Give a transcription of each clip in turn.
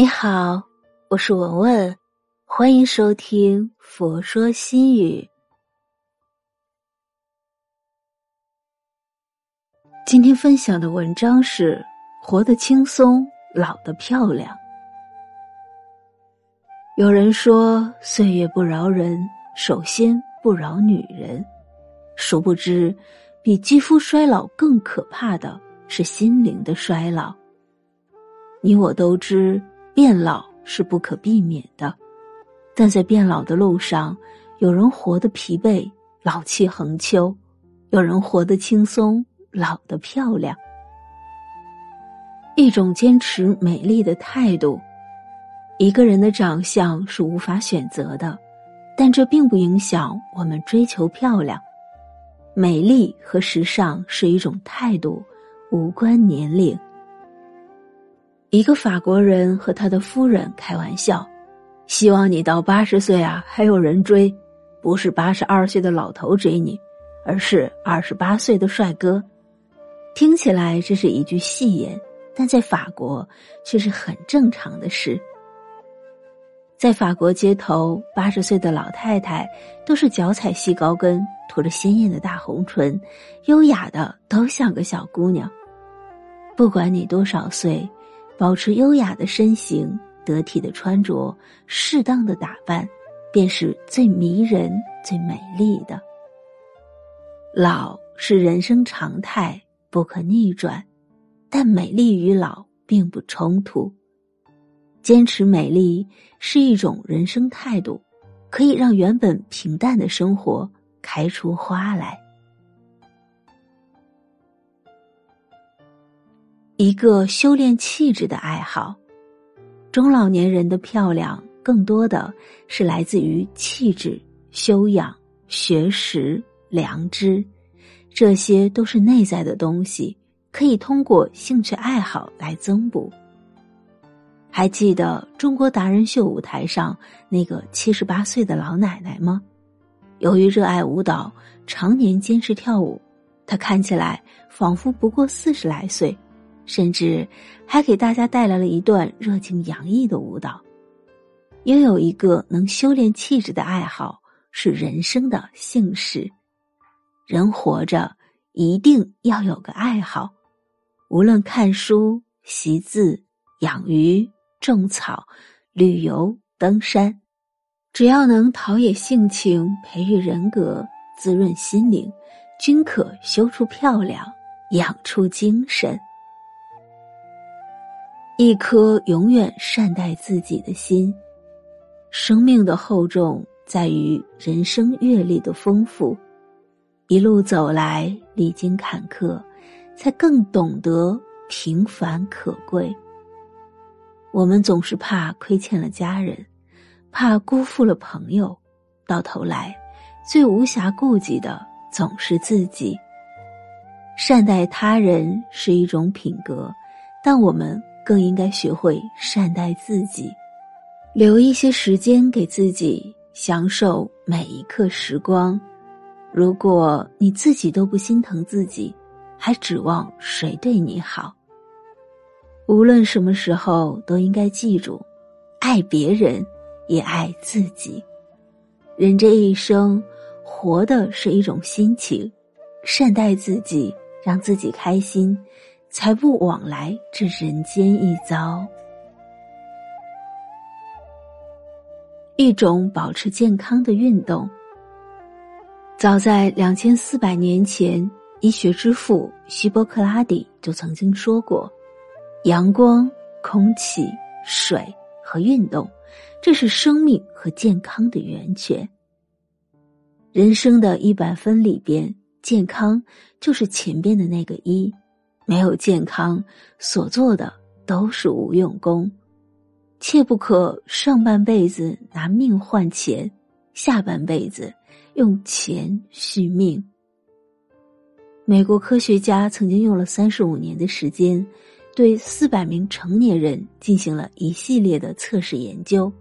你好，我是文文，欢迎收听《佛说心语》。今天分享的文章是：活得轻松，老得漂亮。有人说，岁月不饶人，首先不饶女人。殊不知，比肌肤衰老更可怕的是心灵的衰老。你我都知。变老是不可避免的，但在变老的路上，有人活得疲惫，老气横秋；有人活得轻松，老得漂亮。一种坚持美丽的态度。一个人的长相是无法选择的，但这并不影响我们追求漂亮。美丽和时尚是一种态度，无关年龄。一个法国人和他的夫人开玩笑，希望你到八十岁啊还有人追，不是八十二岁的老头追你，而是二十八岁的帅哥。听起来这是一句戏言，但在法国却是很正常的事。在法国街头，八十岁的老太太都是脚踩细高跟，涂着鲜艳的大红唇，优雅的都像个小姑娘。不管你多少岁。保持优雅的身形，得体的穿着，适当的打扮，便是最迷人、最美丽的。老是人生常态，不可逆转，但美丽与老并不冲突。坚持美丽是一种人生态度，可以让原本平淡的生活开出花来。一个修炼气质的爱好，中老年人的漂亮更多的是来自于气质、修养、学识、良知，这些都是内在的东西，可以通过兴趣爱好来增补。还记得中国达人秀舞台上那个七十八岁的老奶奶吗？由于热爱舞蹈，常年坚持跳舞，她看起来仿佛不过四十来岁。甚至还给大家带来了一段热情洋溢的舞蹈。拥有一个能修炼气质的爱好是人生的幸事。人活着一定要有个爱好，无论看书、习字、养鱼、种草、旅游、登山，只要能陶冶性情、培育人格、滋润心灵，均可修出漂亮，养出精神。一颗永远善待自己的心，生命的厚重在于人生阅历的丰富，一路走来历经坎坷，才更懂得平凡可贵。我们总是怕亏欠了家人，怕辜负了朋友，到头来最无暇顾及的总是自己。善待他人是一种品格，但我们。更应该学会善待自己，留一些时间给自己，享受每一刻时光。如果你自己都不心疼自己，还指望谁对你好？无论什么时候，都应该记住，爱别人也爱自己。人这一生，活的是一种心情，善待自己，让自己开心。才不往来这人间一遭。一种保持健康的运动。早在两千四百年前，医学之父希波克拉底就曾经说过：“阳光、空气、水和运动，这是生命和健康的源泉。”人生的一百分里边，健康就是前边的那个一。没有健康，所做的都是无用功。切不可上半辈子拿命换钱，下半辈子用钱续命。美国科学家曾经用了三十五年的时间，对四百名成年人进行了一系列的测试研究，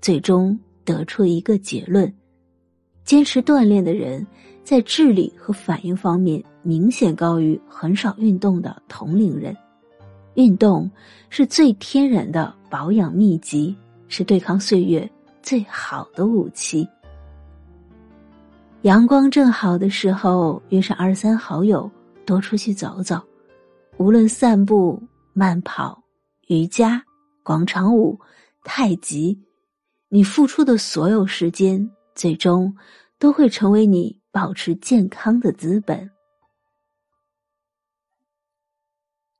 最终得出一个结论：坚持锻炼的人。在智力和反应方面明显高于很少运动的同龄人。运动是最天然的保养秘籍，是对抗岁月最好的武器。阳光正好的时候，约上二三好友，多出去走走。无论散步、慢跑、瑜伽、广场舞、太极，你付出的所有时间，最终都会成为你保持健康的资本。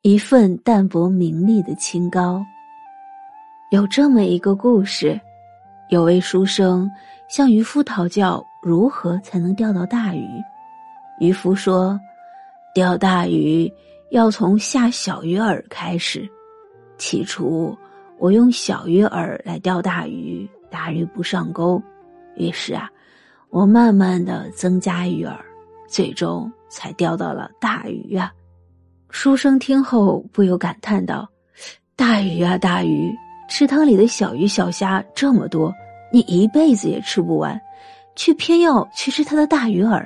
一份淡泊名利的清高。有这么一个故事：有位书生向渔夫讨教如何才能钓到大鱼。渔夫说：“钓大鱼。”要从下小鱼饵开始。起初，我用小鱼饵来钓大鱼，大鱼不上钩。于是啊，我慢慢的增加鱼饵，最终才钓到了大鱼啊。书生听后不由感叹道：“大鱼啊，大鱼，池塘里的小鱼小虾这么多，你一辈子也吃不完，却偏要去吃它的大鱼饵，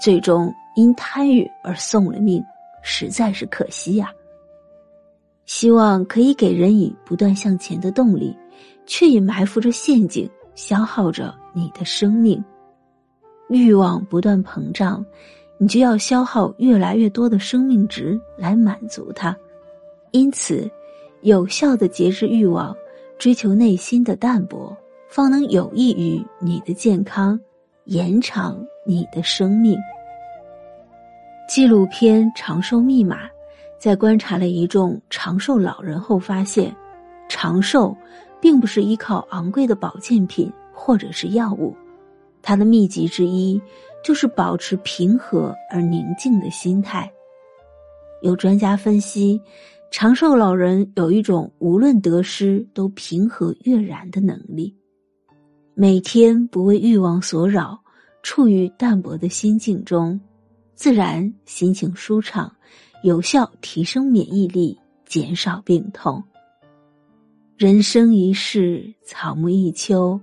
最终因贪欲而送了命。”实在是可惜呀。希望可以给人以不断向前的动力，却也埋伏着陷阱，消耗着你的生命。欲望不断膨胀，你就要消耗越来越多的生命值来满足它。因此，有效的节制欲望，追求内心的淡泊，方能有益于你的健康，延长你的生命。纪录片《长寿密码》在观察了一众长寿老人后发现，长寿并不是依靠昂贵的保健品或者是药物，它的秘籍之一就是保持平和而宁静的心态。有专家分析，长寿老人有一种无论得失都平和悦然的能力，每天不为欲望所扰，处于淡泊的心境中。自然心情舒畅，有效提升免疫力，减少病痛。人生一世，草木一秋，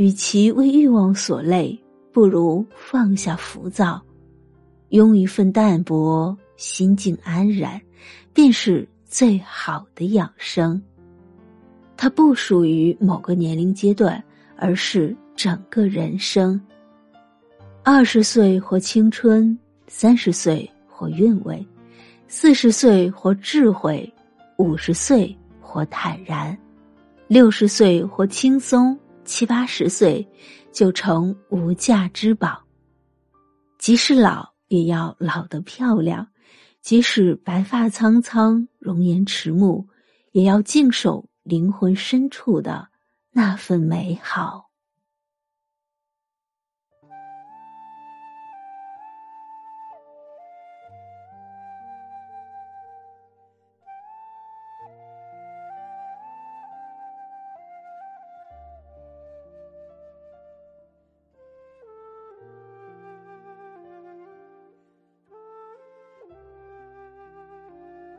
与其为欲望所累，不如放下浮躁，拥一份淡泊，心境安然，便是最好的养生。它不属于某个年龄阶段，而是整个人生。二十岁或青春。三十岁或韵味，四十岁或智慧，五十岁或坦然，六十岁或轻松，七八十岁就成无价之宝。即使老，也要老得漂亮；即使白发苍苍，容颜迟暮，也要静守灵魂深处的那份美好。